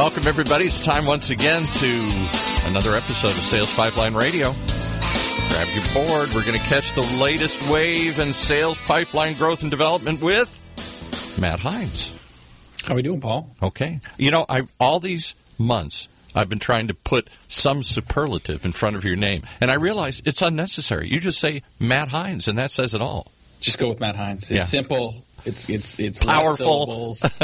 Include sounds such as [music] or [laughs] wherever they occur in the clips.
Welcome, everybody. It's time once again to another episode of Sales Pipeline Radio. Grab your board. We're going to catch the latest wave in sales pipeline growth and development with Matt Heinz. How are we doing, Paul? Okay. You know, I all these months I've been trying to put some superlative in front of your name, and I realize it's unnecessary. You just say Matt Heinz, and that says it all. Just go with Matt Heinz. It's Yeah. simple. It's it's it's Powerful. [laughs]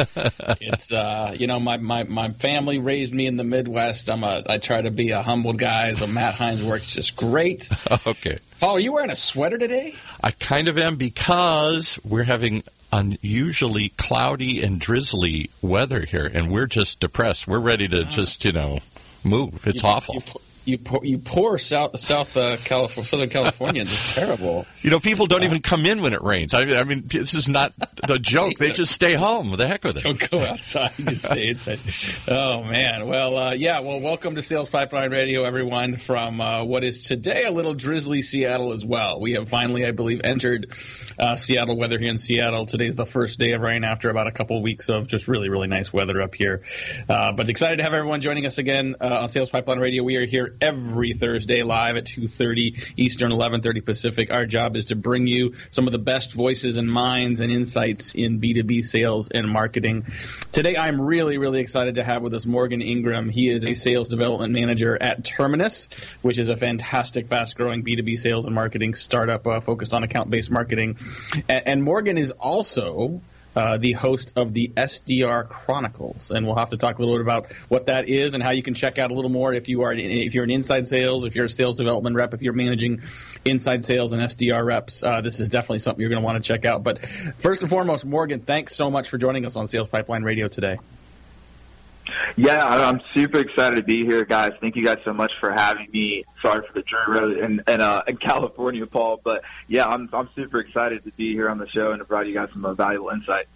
it's uh, you know my, my my family raised me in the Midwest. I'm a I try to be a humble guy. So Matt Heinz works just great. [laughs] okay. Paul, are you wearing a sweater today? I kind of am because we're having unusually cloudy and drizzly weather here, and we're just depressed. We're ready to just, you know, move. It's You- awful. You, you poor, you poor South South uh, California, Southern California. It's terrible. You know, people don't even come in when it rains. I, I mean, this is not a [laughs] joke. They just stay home. The heck with it. Don't go outside. Just stay inside. Oh man. Well, uh, yeah. Well, welcome to Sales Pipeline Radio, everyone. From uh, what is today a little drizzly Seattle as well. We have finally, I believe, entered uh, Seattle weather here in Seattle. Today's the first day of rain after about a couple of weeks of just really, really nice weather up here. Uh, but excited to have everyone joining us again uh, on Sales Pipeline Radio. We are here every Thursday live at 2:30 Eastern, 11:30 Pacific. Our job is to bring you some of the best voices and minds and insights in B2B sales and marketing. Today, I'm really, really excited to have with us Morgan Ingram. He is a sales development manager at Terminus, which is a fantastic, fast-growing B2B sales and marketing startup uh, focused on account-based marketing. And, and Morgan is also uh, the host of the SDR Chronicles, and we'll have to talk a little bit about what that is and how you can check out a little more if you are if you're an inside sales, if you're a sales development rep, if you're managing inside sales and SDR reps. Uh, this is definitely something you're going to want to check out. But first and foremost, Morgan, thanks so much for joining us on Sales Pipeline Radio today. Yeah, I'm super excited to be here, guys. Thank you guys so much for having me. Sorry for the journey road in, in, uh, in [laughs] California, Paul, but yeah, I'm I'm super excited to be here on the show and to provide you guys some uh, valuable insight.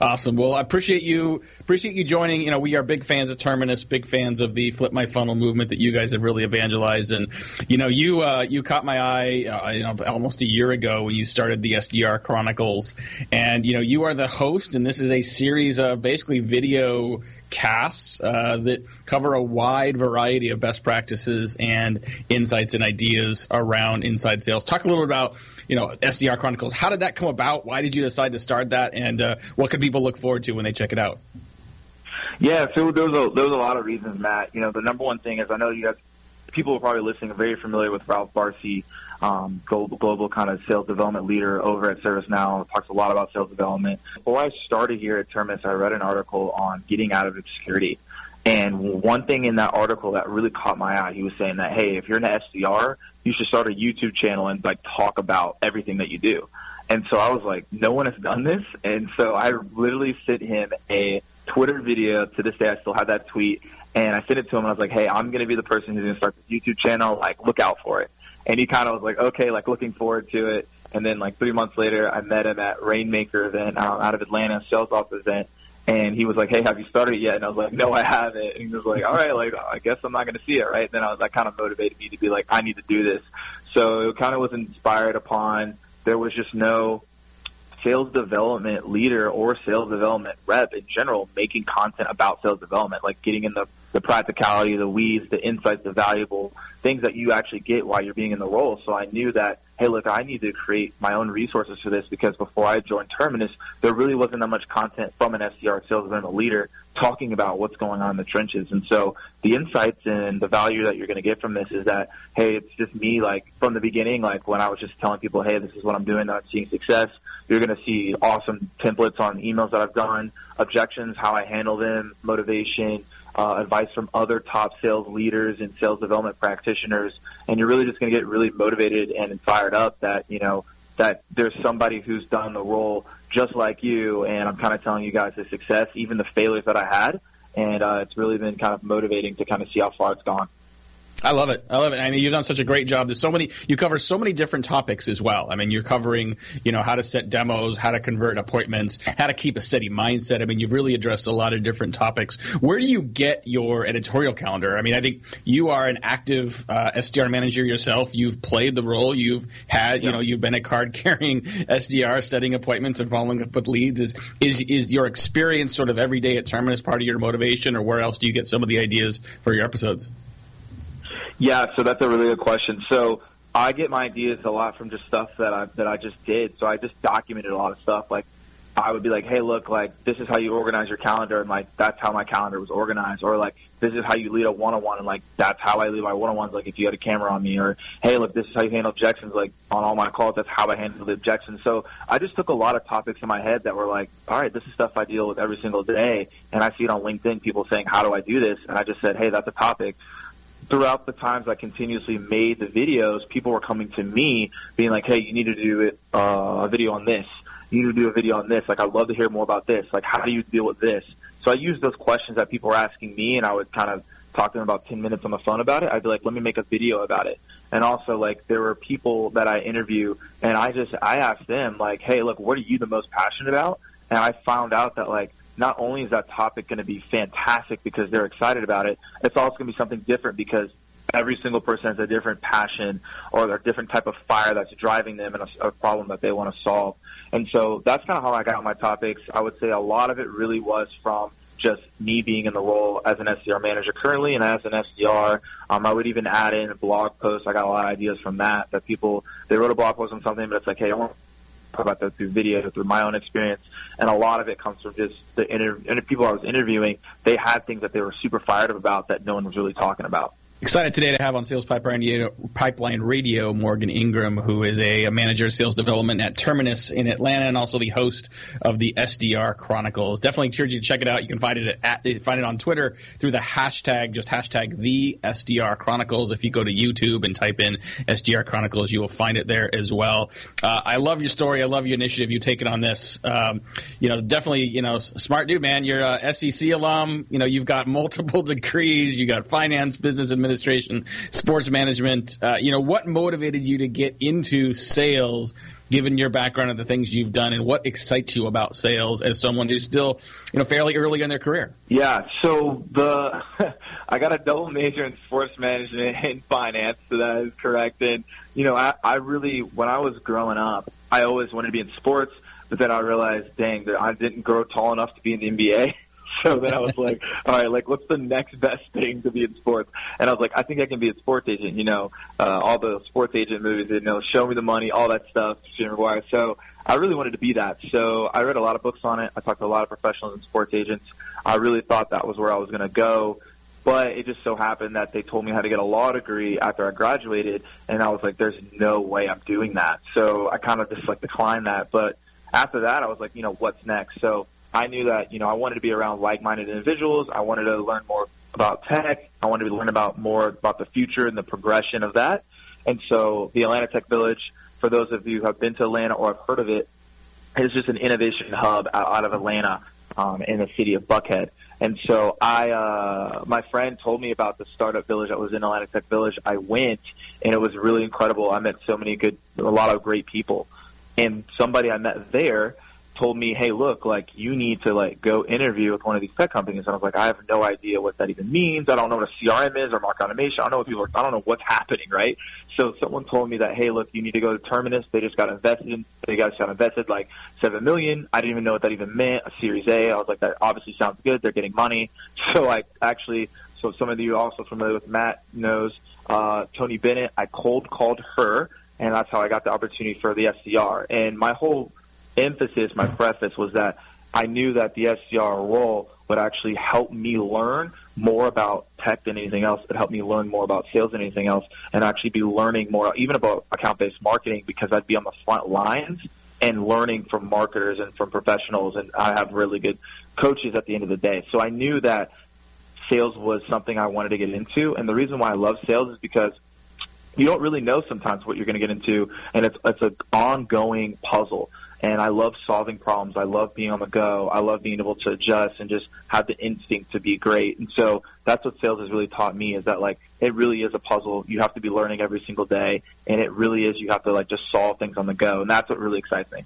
Awesome. Well, I appreciate you appreciate you joining. You know, we are big fans of Terminus, big fans of the Flip My Funnel movement that you guys have really evangelized. And you know, you uh, you caught my eye, uh, you know, almost a year ago when you started the SDR Chronicles, and you know, you are the host, and this is a series of basically video casts uh, that cover a wide variety of best practices and insights and ideas around inside sales. Talk a little bit about you know SDR Chronicles. How did that come about? Why did you decide to start that? And uh, what can people look forward to when they check it out? Yeah, so there was a there was a lot of reasons, Matt. You know, the number one thing is I know you guys, people are probably listening, are very familiar with Ralph Barsi, um, global, global kind of sales development leader over at ServiceNow. Talks a lot about sales development. Before I started here at Terminus, I read an article on getting out of obscurity. And one thing in that article that really caught my eye, he was saying that, hey, if you're an SDR, you should start a YouTube channel and like talk about everything that you do. And so I was like, no one has done this. And so I literally sent him a Twitter video. To this day, I still have that tweet. And I sent it to him and I was like, hey, I'm going to be the person who's going to start this YouTube channel. Like, look out for it. And he kind of was like, okay, like looking forward to it. And then like three months later, I met him at Rainmaker event um, out of Atlanta, SalesLoft event. And he was like, "Hey, have you started it yet?" And I was like, "No, I haven't." And he was like, "All right, like I guess I'm not going to see it, right?" Then I was that kind of motivated me to be like, "I need to do this." So it kind of was inspired upon there was just no sales development leader or sales development rep in general making content about sales development, like getting in the, the practicality, the weeds, the insights, the valuable things that you actually get while you're being in the role. So I knew that, hey, look, I need to create my own resources for this because before I joined Terminus, there really wasn't that much content from an SDR sales development leader talking about what's going on in the trenches. And so the insights and the value that you're going to get from this is that, hey, it's just me, like from the beginning, like when I was just telling people, hey, this is what I'm doing, I'm seeing success. You're going to see awesome templates on emails that I've done, objections, how I handle them, motivation, uh, advice from other top sales leaders and sales development practitioners. And you're really just going to get really motivated and fired up that, you know, that there's somebody who's done the role just like you. And I'm kind of telling you guys the success, even the failures that I had. And uh, it's really been kind of motivating to kind of see how far it's gone. I love it. I love it. I mean, you've done such a great job. There's so many. You cover so many different topics as well. I mean, you're covering, you know, how to set demos, how to convert appointments, how to keep a steady mindset. I mean, you've really addressed a lot of different topics. Where do you get your editorial calendar? I mean, I think you are an active uh, SDR manager yourself. You've played the role. You've had, you know, you've been a card carrying SDR, setting appointments and following up with leads. Is is is your experience sort of every day at Terminus part of your motivation, or where else do you get some of the ideas for your episodes? Yeah, so that's a really good question. So I get my ideas a lot from just stuff that I that I just did. So I just documented a lot of stuff. Like I would be like, hey, look, like this is how you organize your calendar, and like that's how my calendar was organized, or like this is how you lead a one-on-one, and like that's how I lead my one-on-ones. Like if you had a camera on me, or hey, look, this is how you handle objections. Like on all my calls, that's how I handle the objections. So I just took a lot of topics in my head that were like, all right, this is stuff I deal with every single day, and I see it on LinkedIn, people saying, how do I do this? And I just said, hey, that's a topic throughout the times I continuously made the videos, people were coming to me being like, "Hey, you need to do it, uh, a video on this. You need to do a video on this. Like, I'd love to hear more about this. Like, how do you deal with this?" So I used those questions that people were asking me, and I would kind of talk to them about 10 minutes on the phone about it. I'd be like, "Let me make a video about it." And also, like, there were people that I interview, and I just I asked them like, "Hey, look, what are you the most passionate about?" And I found out that like not only is that topic going to be fantastic because they're excited about it, it's also going to be something different because every single person has a different passion or a different type of fire that's driving them and a, a problem that they want to solve. And so that's kind of how I got my topics. I would say a lot of it really was from just me being in the role as an SDR manager currently and as an SDR. Um, I would even add in blog posts. I got a lot of ideas from that, that people, they wrote a blog post on something, but it's like, hey, I want about that through video, through my own experience, and a lot of it comes from just the inter- people I was interviewing. They had things that they were super fired up about that no one was really talking about. Excited today to have on Sales Pipeline, Radio Morgan Ingram, who is a, manager of sales development at Terminus in Atlanta and also the host of the SDR Chronicles. Definitely encourage you to check it out. You can find it at find it on Twitter through the hashtag, just hashtag the SDR Chronicles. If you go to YouTube and type in SDR Chronicles, you will find it there as well. Uh, I love your story. I love your initiative you taken on this. Um, you know, definitely, you know, smart dude, man. You're a SEC alum. You know, you've got multiple [laughs] degrees. You got finance, business administration administration, sports management. Uh, you know, what motivated you to get into sales, given your background and the things you've done, and what excites you about sales as someone who's still, you know, fairly early in their career? Yeah, so the [laughs] I got a double major in sports management and finance, so that is correct. And you know, I, I really, when I was growing up, I always wanted to be in sports. But then I realized, dang, that I didn't grow tall enough to be in the NBA. [laughs] [laughs] So then I was like, all right, like what's the next best thing to be in sports? And I was like, I think I can be a sports agent. You know, uh, all the sports agent movies, you know, show me the money, all that stuff. Jim McGuire. So I really wanted to be that. So I read a lot of books on it. I talked to a lot of professionals and sports agents. I really thought that was where I was going to go. But it just so happened that they told me how to get a law degree after I graduated, and I was like, "There's no way I'm doing that." So I kind of just like declined that. But after that, I was like, you know, what's next? So I knew that, you know, I wanted to be around like-minded individuals. I wanted to learn more about tech. I wanted to learn about more about the future and the progression of that. And so the Atlanta Tech Village, for those of you who have been to Atlanta or have heard of it, is just an innovation hub out of Atlanta um, in the city of Buckhead. And so I, uh, my friend told me about the startup village that was in Atlanta Tech Village. I went and it was really incredible. I met so many good, a lot of great people. And somebody I met there told me, "Hey, look, like you need to like go interview with one of these tech companies." And I was like, "I have no idea what that even means. I don't know what a CRM is or market automation. I don't know what people are. I don't know what's happening, right?" So someone told me that, "Hey, look, you need to go to Terminus. They just got invested. In, they got invested like seven million. I didn't even know what that even meant. A Series A. I was like, that obviously sounds good. They're getting money. [laughs] So I actually, so some of you also familiar with Matt knows uh, Tony Bennett. I cold called her and that's how I got the opportunity for the SDR. And my whole emphasis, my preface was that I knew that the SDR role would actually help me learn more about tech than anything else. It helped me learn more about sales than anything else, and actually be learning more, even about account-based marketing, because I'd be on the front lines and learning from marketers and from professionals, and I have really good coaches at the end of the day. So I knew that sales was something I wanted to get into, and the reason why I love sales is because you don't really know sometimes what you're going to get into, and it's it's an ongoing puzzle. And I love solving problems. I love being on the go. I love being able to adjust and just have the instinct to be great. And so that's what sales has really taught me is that like it really is a puzzle. You have to be learning every single day, and it really is you have to like just solve things on the go, and that's what really excites me.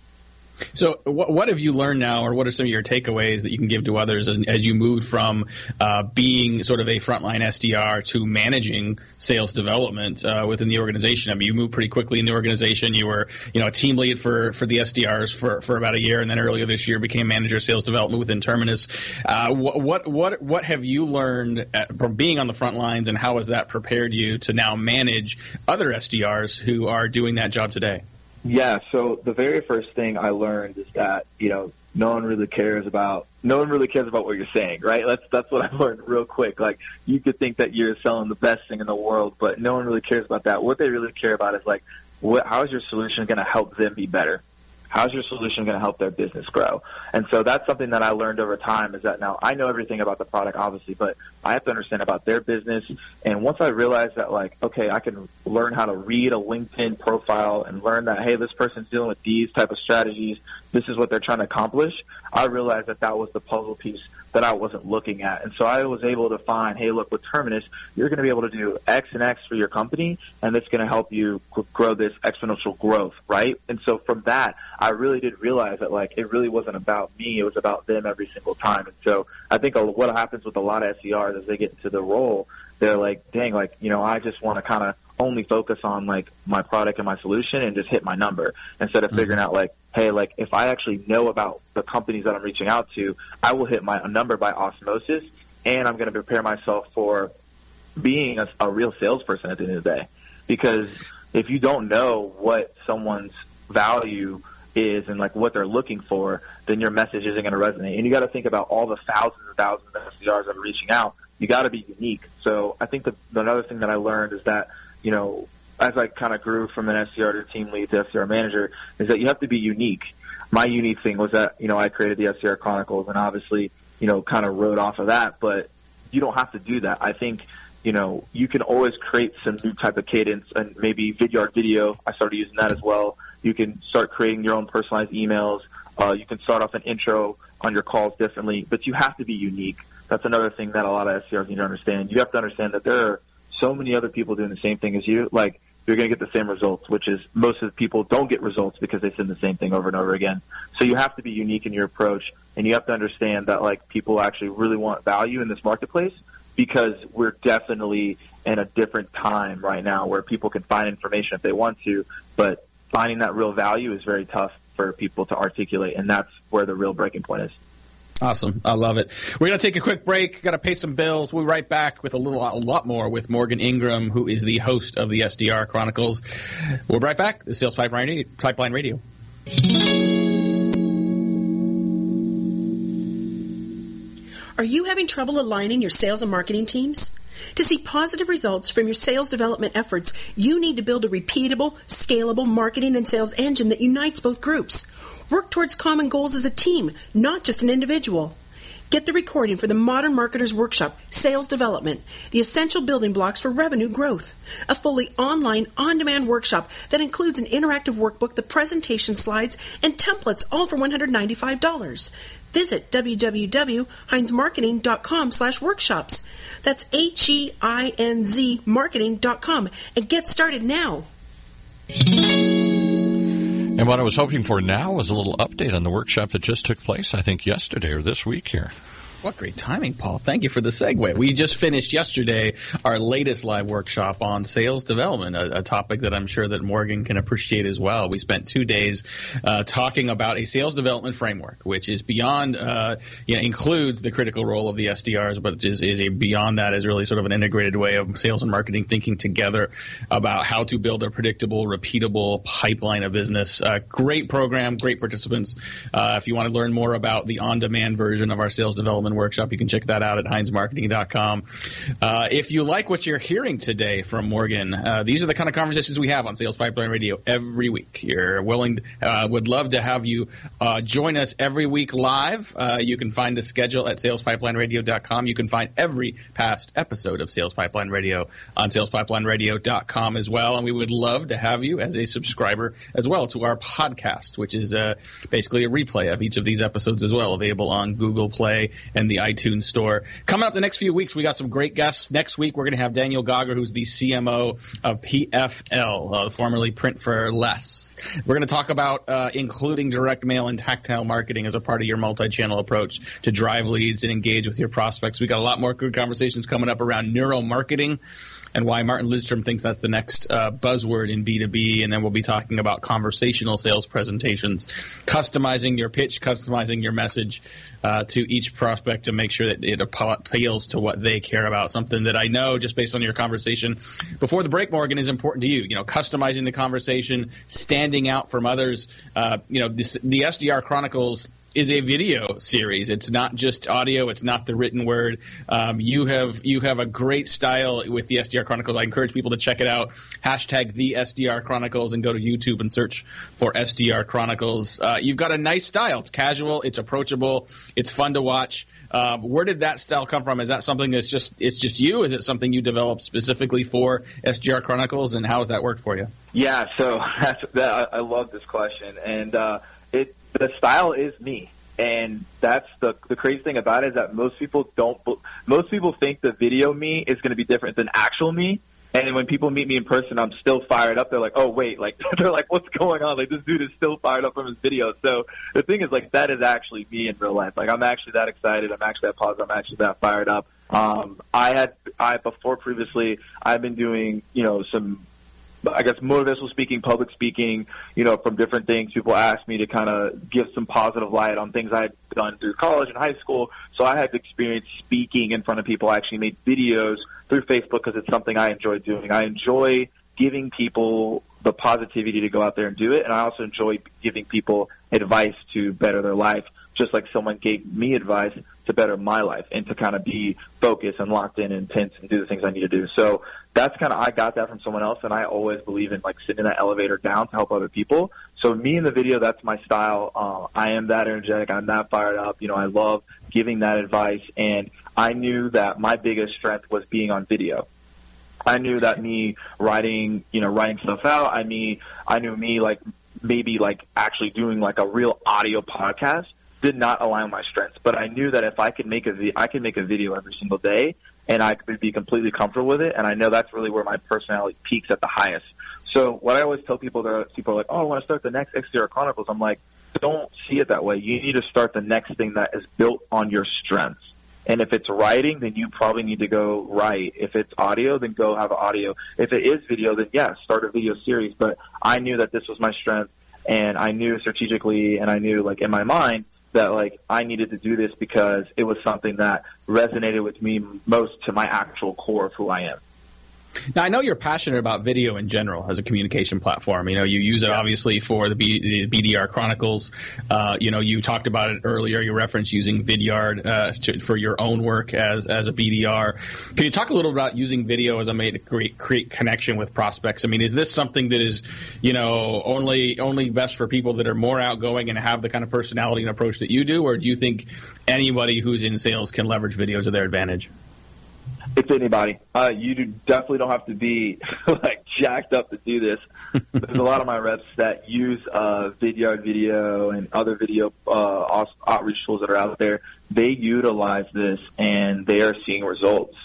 So, what, what have you learned now, or what are some of your takeaways that you can give to others as, as you move from uh, being sort of a frontline SDR to managing sales development uh, within the organization? I mean, you moved pretty quickly in the organization. You were, you know, a team lead for for the SDRs for, for about a year, and then earlier this year became manager of sales development within Terminus. Uh, what, what what what have you learned at, from being on the front lines, and how has that prepared you to now manage other SDRs who are doing that job today? Yeah, so the very first thing I learned is that, you know, no one really cares about no one really cares about what you're saying, right? That's that's what I [laughs] learned real quick. Like you could think that you're selling the best thing in the world, but no one really cares about that. What they really care about is like what how is your solution going to help them be better? How's your solution going to help their business grow? And so that's something that I learned over time is that now I know everything about the product, obviously, but I have to understand about their business. And once I realized that, like, okay, I can learn how to read a LinkedIn profile and learn that, hey, this person's dealing with these type of strategies. This is what they're trying to accomplish. I realized that that was the puzzle piece that I wasn't looking at. And so I was able to find, hey, look, with Terminus, you're going to be able to do X and X for your company, and it's going to help you grow this exponential growth, right? And so from that, I really did realize that, like, it really wasn't about me. It was about them every single time. And so I think what happens with a lot of SDRs as they get into the role, they're like, dang, like, you know, I just want to kind of only focus on like my product and my solution and just hit my number instead of figuring mm-hmm. out like, hey, like if I actually know about the companies that I'm reaching out to, I will hit my number by osmosis, and I'm going to prepare myself for being a, a real salesperson at the end of the day. Because if you don't know what someone's value is and like what they're looking for, then your message isn't going to resonate. And you got to think about all the thousands and thousands of SDRs that are reaching out. You got to be unique. So I think the, another thing that I learned is that you know as I kind of grew from an SDR to team lead to SDR manager, is that you have to be unique. My unique thing was that, you know, I created the SDR Chronicles and obviously, you know, kind of rode off of that, but you don't have to do that. I think, you know, you can always create some new type of cadence and maybe Vidyard video. I started using that as well. You can start creating your own personalized emails. Uh, you can start off an intro on your calls differently, but you have to be unique. That's another thing that a lot of SDRs need to understand. You have to understand that there are so many other people doing the same thing as you. Like, you're going to get the same results, which is most of the people don't get results because they send the same thing over and over again. So you have to be unique in your approach, and you have to understand that like people actually really want value in this marketplace because we're definitely in a different time right now where people can find information if they want to, but finding that real value is very tough for people to articulate, and that's where the real breaking point is. Awesome. I love it. We're going to take a quick break. Got to pay some bills. We'll be right back with a little, a lot more with Morgan Ingram, who is the host of the SDR Chronicles. We'll be right back. The Sales Pipeline, Pipeline Radio. Are you having trouble aligning your sales and marketing teams? To see positive results from your sales development efforts, you need to build a repeatable, scalable marketing and sales engine that unites both groups. Work towards common goals as a team, not just an individual. Get the recording for the Modern Marketers Workshop, Sales Development, the essential building blocks for revenue growth. A fully online, on demand workshop that includes an interactive workbook, the presentation slides, and templates, all for $195. Visit www.heinzmarketing.com slash workshops. That's H-E-I-N-Z marketing.com and get started now. And what I was hoping for now was a little update on the workshop that just took place, I think, yesterday or this week here. What great timing, Paul. Thank you for the segue. We just finished yesterday our latest live workshop on sales development, a, a topic that I'm sure that Morgan can appreciate as well. We spent two days uh, talking about a sales development framework, which is beyond, uh, you know, includes the critical role of the SDRs, but is, is a beyond that is really sort of an integrated way of sales and marketing thinking together about how to build a predictable, repeatable pipeline of business. Uh, great program, great participants. Uh, if you want to learn more about the on-demand version of our sales development Workshop. You can check that out at HeinzMarketing.com. Uh, if you like what you're hearing today from Morgan, uh, these are the kind of conversations we have on Sales Pipeline Radio every week. You're willing, uh, would love to have you uh, join us every week live. Uh, you can find the schedule at SalesPipelineRadio.com. You can find every past episode of Sales Pipeline Radio on SalesPipelineRadio.com as well. And we would love to have you as a subscriber as well to our podcast, which is uh, basically a replay of each of these episodes as well, available on Google Play the iTunes Store. Coming up the next few weeks, we got some great guests. Next week, we're going to have Daniel Gauger, who's the CMO of PFL, uh, formerly Print for Less. We're going to talk about uh, including direct mail and tactile marketing as a part of your multi-channel approach to drive leads and engage with your prospects. We got a lot more good conversations coming up around neuromarketing and why Martin Lindstrom thinks that's the next uh, buzzword in B2B. And then we'll be talking about conversational sales presentations, customizing your pitch, customizing your message uh, to each prospect to make sure that it appeals to what they care about. Something that I know just based on your conversation before the break, Morgan, is important to you. You know, customizing the conversation, standing out from others. Uh, you know, this, the SDR Chronicles is a video series. It's not just audio. It's not the written word. Um, you have you have a great style with the SDR Chronicles. I encourage people to check it out. Hashtag the SDR Chronicles and go to YouTube and search for SDR Chronicles. Uh, you've got a nice style. It's casual. It's approachable. It's fun to watch. Um, where did that style come from? Is that something that's just it's just you? Is it something you developed specifically for SDR Chronicles? And how has that worked for you? Yeah, so [laughs] that's, that, I love this question, and uh, it the style is me. And that's the the crazy thing about it is that most people don't most people think the video me is going to be different than actual me. And when people meet me in person, I'm still fired up. They're like, "Oh wait, like [laughs] they're like, what's going on? Like this dude is still fired up from his video." So the thing is, like, that is actually me in real life. Like I'm actually that excited. I'm actually that positive. I'm actually that fired up. Um, I had I before previously I've been doing you know some I guess motivational speaking, public speaking, you know, from different things. People ask me to kind of give some positive light on things I had done through college and high school. So I had experience speaking in front of people. I actually made videos through Facebook because it's something I enjoy doing. I enjoy giving people the positivity to go out there and do it. And I also enjoy giving people advice to better their life, just like someone gave me advice to better my life and to kind of be focused and locked in and intense and do the things I need to do. So that's kind of I got that from someone else, and I always believe in like sitting in that elevator down to help other people. So me in the video, that's my style. Uh, I am that energetic. I'm that fired up. You know, I love giving that advice, and I knew that my biggest strength was being on video. I knew that me writing, you know, writing stuff out. I mean, I knew me like maybe like actually doing like a real audio podcast did not align my strengths. But I knew that if I could make a I could make a video every single day, and I could be completely comfortable with it. And I know that's really where my personality peaks at the highest. So what I always tell people that people are like, oh, I want to start the next SDR Chronicles. I'm like, don't see it that way. You need to start the next thing that is built on your strengths. And if it's writing, then you probably need to go write. If it's audio, then go have audio. If it is video, then yeah, start a video series. But I knew that this was my strength and I knew strategically and I knew like in my mind that like I needed to do this because it was something that resonated with me most to my actual core of who I am. Now I know you're passionate about video in general as a communication platform. You know, you use it obviously for the, B, the BDR Chronicles. Uh, you know, you talked about it earlier. You referenced using Vidyard uh, to, for your own work as as a BDR. Can you talk a little about using video as a way to create, create connection with prospects? I mean, is this something that is, you know, only only best for people that are more outgoing and have the kind of personality and approach that you do, or do you think anybody who's in sales can leverage video to their advantage? It's anybody. Uh, you do, definitely don't have to be [laughs] like jacked up to do this. There's a lot of my reps that use uh, Vidyard Video and other video uh, outreach tools that are out there. They utilize this and they are seeing results.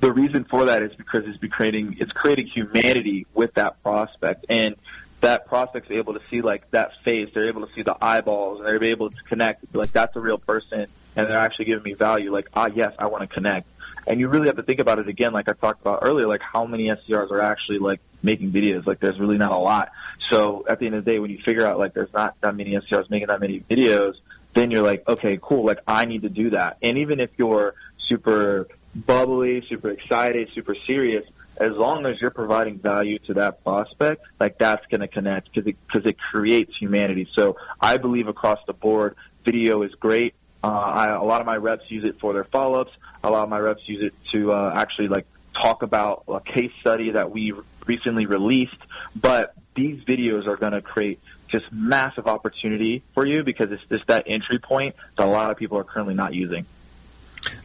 The reason for that is because it's creating it's creating humanity with that prospect and that prospect's able to see like that face. They're able to see the eyeballs and they're able to connect. Like that's a real person and they're actually giving me value. Like ah yes, I want to connect and you really have to think about it again, like I talked about earlier, like how many SDRs are actually like making videos. Like there's really not a lot. So at the end of the day, when you figure out like there's not that many SDRs making that many videos, then you're like, okay, cool. Like I need to do that. And even if you're super bubbly, super excited, super serious, as long as you're providing value to that prospect, like that's going to connect because it, cause it creates humanity. So I believe across the board, video is great Uh, I, a lot of my reps use it for their follow-ups. A lot of my reps use it to uh, actually like talk about a case study that we recently released. But these videos are going to create just massive opportunity for you because it's just that entry point that a lot of people are currently not using.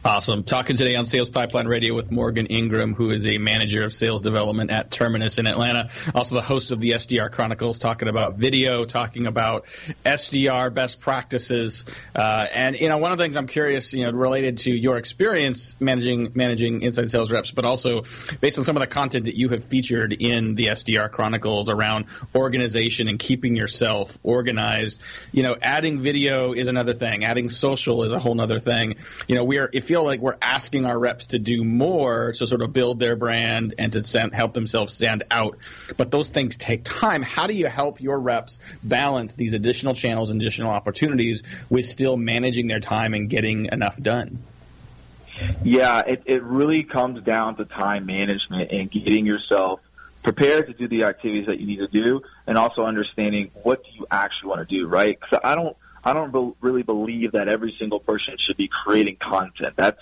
Awesome. Talking today on Sales Pipeline Radio with Morgan Ingram, who is a manager of sales development at Terminus in Atlanta. Also the host of the SDR Chronicles, talking about video, talking about SDR best practices. Uh, and, you know, one of the things I'm curious, you know, related to your experience managing, managing inside sales reps, but also based on some of the content that you have featured in the SDR Chronicles around organization and keeping yourself organized. You know, adding video is another thing. Adding social is a whole other thing. You know, we are, it feel like we're asking our reps to do more to sort of build their brand and to stand, help themselves stand out. But those things take time. How do you help your reps balance these additional channels and additional opportunities with still managing their time and getting enough done? Yeah, it, it really comes down to time management and getting yourself prepared to do the activities that you need to do and also understanding what do you actually want to do, right? Because I don't I don't be- really believe that every single person should be creating content. That's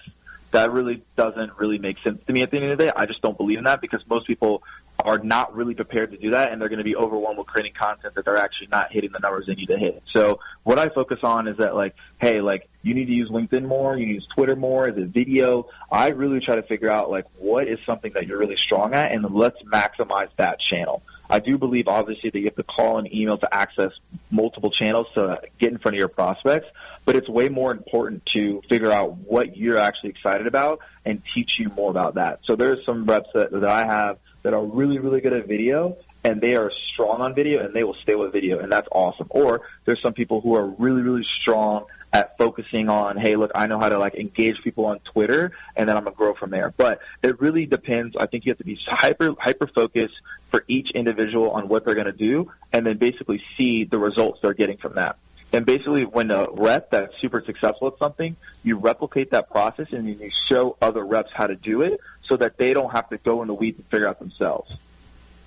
that really doesn't really make sense to me at the end of the day. I just don't believe in that because most people are not really prepared to do that and they're going to be overwhelmed with creating content that they're actually not hitting the numbers they need to hit. So what I focus on is that like, hey, like you need to use LinkedIn more, you use Twitter more, is it video? I really try to figure out like what is something that you're really strong at and let's maximize that channel. I do believe, obviously, that you have to call and email to access multiple channels to get in front of your prospects. But it's way more important to figure out what you're actually excited about and teach you more about that. So there's some reps that, that I have that are really, really good at video and they are strong on video and they will stay with video and that's awesome. Or there's some people who are really, really strong at focusing on, hey, look, I know how to like engage people on Twitter, and then I'm gonna grow from there. But it really depends. I think you have to be hyper hyper focused for each individual on what they're gonna do, and then basically see the results they're getting from that. And basically, when a rep that's super successful at something, you replicate that process and then you show other reps how to do it so that they don't have to go in the weeds and figure out themselves.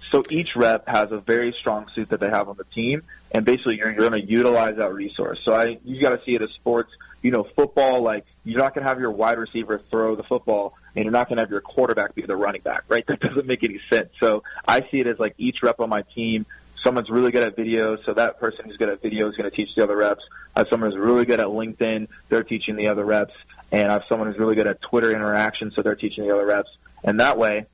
So each rep has a very strong suit that they have on the team, and basically you're, you're going to utilize that resource. So I, you got to see it as sports. You know, football, like you're not going to have your wide receiver throw the football, and you're not going to have your quarterback be the running back, right? [laughs] That doesn't make any sense. So I see it as like each rep on my team. Someone's really good at video, so that person who's good at video is going to teach the other reps. I have someone who's really good at LinkedIn, they're teaching the other reps, and I have someone who's really good at Twitter interaction, so they're teaching the other reps. And that way,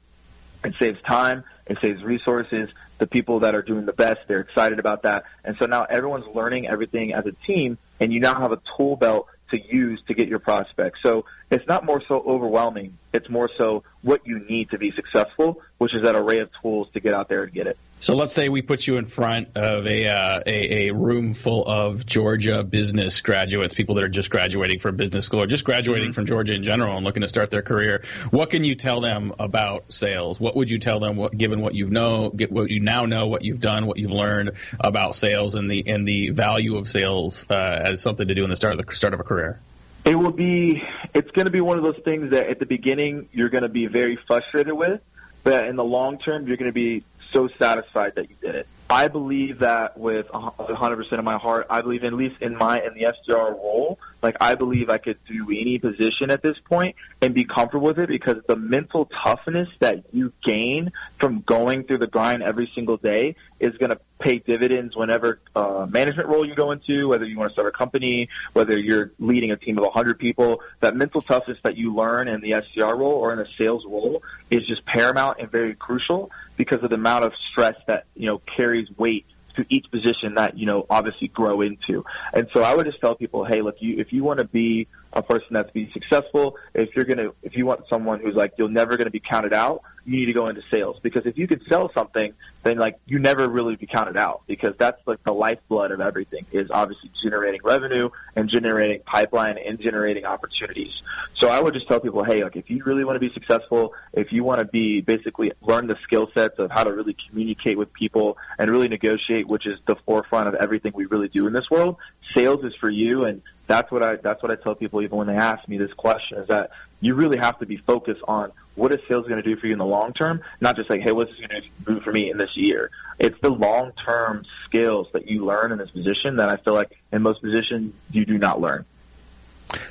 it saves time it saves resources. The people that are doing the best, they're excited about that. And so now everyone's learning everything as a team, and you now have a tool belt to use to get your prospects. So it's not more so overwhelming. It's more so what you need to be successful, which is that array of tools to get out there and get it. So let's say we put you in front of a, uh, a, a room full of Georgia business graduates, people that are just graduating from business school or just graduating mm-hmm. from Georgia in general and looking to start their career. What can you tell them about sales? What would you tell them, what, given what you know, get what you now know, what you've done, what you've learned about sales and the and the value of sales uh, as something to do in the start of the start of a career? It will be. It's going to be one of those things that at the beginning you're going to be very frustrated with, but in the long term you're going to be so satisfied that you did it. I believe that with 100% of my heart, I believe at least in my in the SDR role, like I believe I could do any position at this point and be comfortable with it because the mental toughness that you gain from going through the grind every single day is going to pay dividends whenever uh, management role you go into, whether you want to start a company, whether you're leading a team of 100 people. That mental toughness that you learn in the SDR role or in a sales role is just paramount and very crucial because of the amount of stress that you know carries weight to each position that you know obviously grow into. And so I would just tell people, hey, look, you if you want to be a person that's be successful, if you're gonna if you want someone who's like you're never gonna be counted out, you need to go into sales. Because if you can sell something, then like you never really be counted out. Because that's like the lifeblood of everything is obviously generating revenue and generating pipeline and generating opportunities. So I would just tell people, hey, like if you really want to be successful, if you want to be basically learn the skill sets of how to really communicate with people and really negotiate, which is the forefront of everything we really do in this world, sales is for you. And that's what I that's what I tell people even when they ask me this question is that you really have to be focused on what is sales going to do for you in the long term, not just like, hey, what's this going to do for me in this year? It's the long term skills that you learn in this position that I feel like in most positions you do not learn.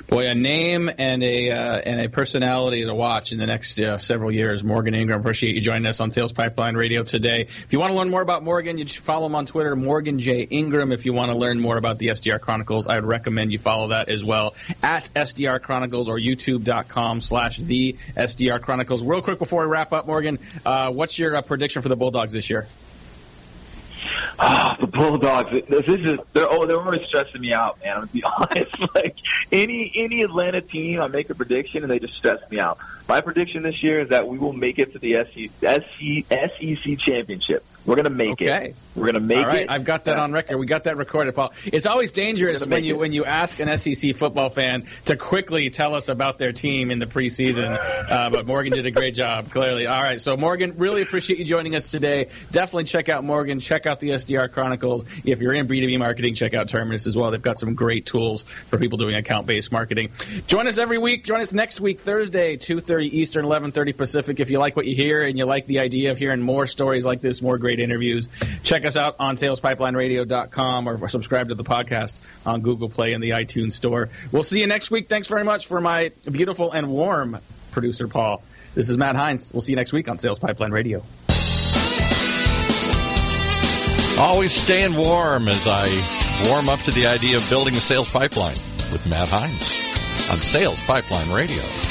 Boy, a name and a uh, and a personality to watch in the next uh, several years. Morgan Ingram, appreciate you joining us on Sales Pipeline Radio today. If you want to learn more about Morgan, you should follow him on Twitter, Morgan J Ingram. If you want to learn more about the SDR Chronicles, I would recommend you follow that as well at SDR Chronicles or YouTube.com slash the SDR Chronicles. Real quick before we wrap up, Morgan, uh, what's your uh, prediction for the Bulldogs this year? Ah, the Bulldogs. This is they're oh they're always stressing me out, man. I'm gonna be [laughs] honest. Like any any Atlanta team, I make a prediction and they just stress me out. My prediction this year is that we will make it to the SEC, SEC championship. We're going to make okay. it. We're going to make All right. it. I've got that on record. We got that recorded, Paul. It's always dangerous when you it. when you ask an SEC football fan to quickly tell us about their team in the preseason. Uh, but Morgan did a great job, clearly. All right. So Morgan, really appreciate you joining us today. Definitely check out Morgan. Check out the SDR Chronicles. If you're in B2B marketing, check out Terminus as well. They've got some great tools for people doing account based marketing. Join us every week. Join us next week, Thursday, 2:30 Eastern, 11:30 Pacific. If you like what you hear and you like the idea of hearing more stories like this, more great interviews. Check us out on salespipelineradio.com or subscribe to the podcast on Google Play and the iTunes Store. We'll see you next week. Thanks very much for my beautiful and warm producer, Paul. This is Matt Heinz. We'll see you next week on Sales Pipeline Radio. Always staying warm as I warm up to the idea of building a sales pipeline with Matt Heinz on Sales Pipeline Radio.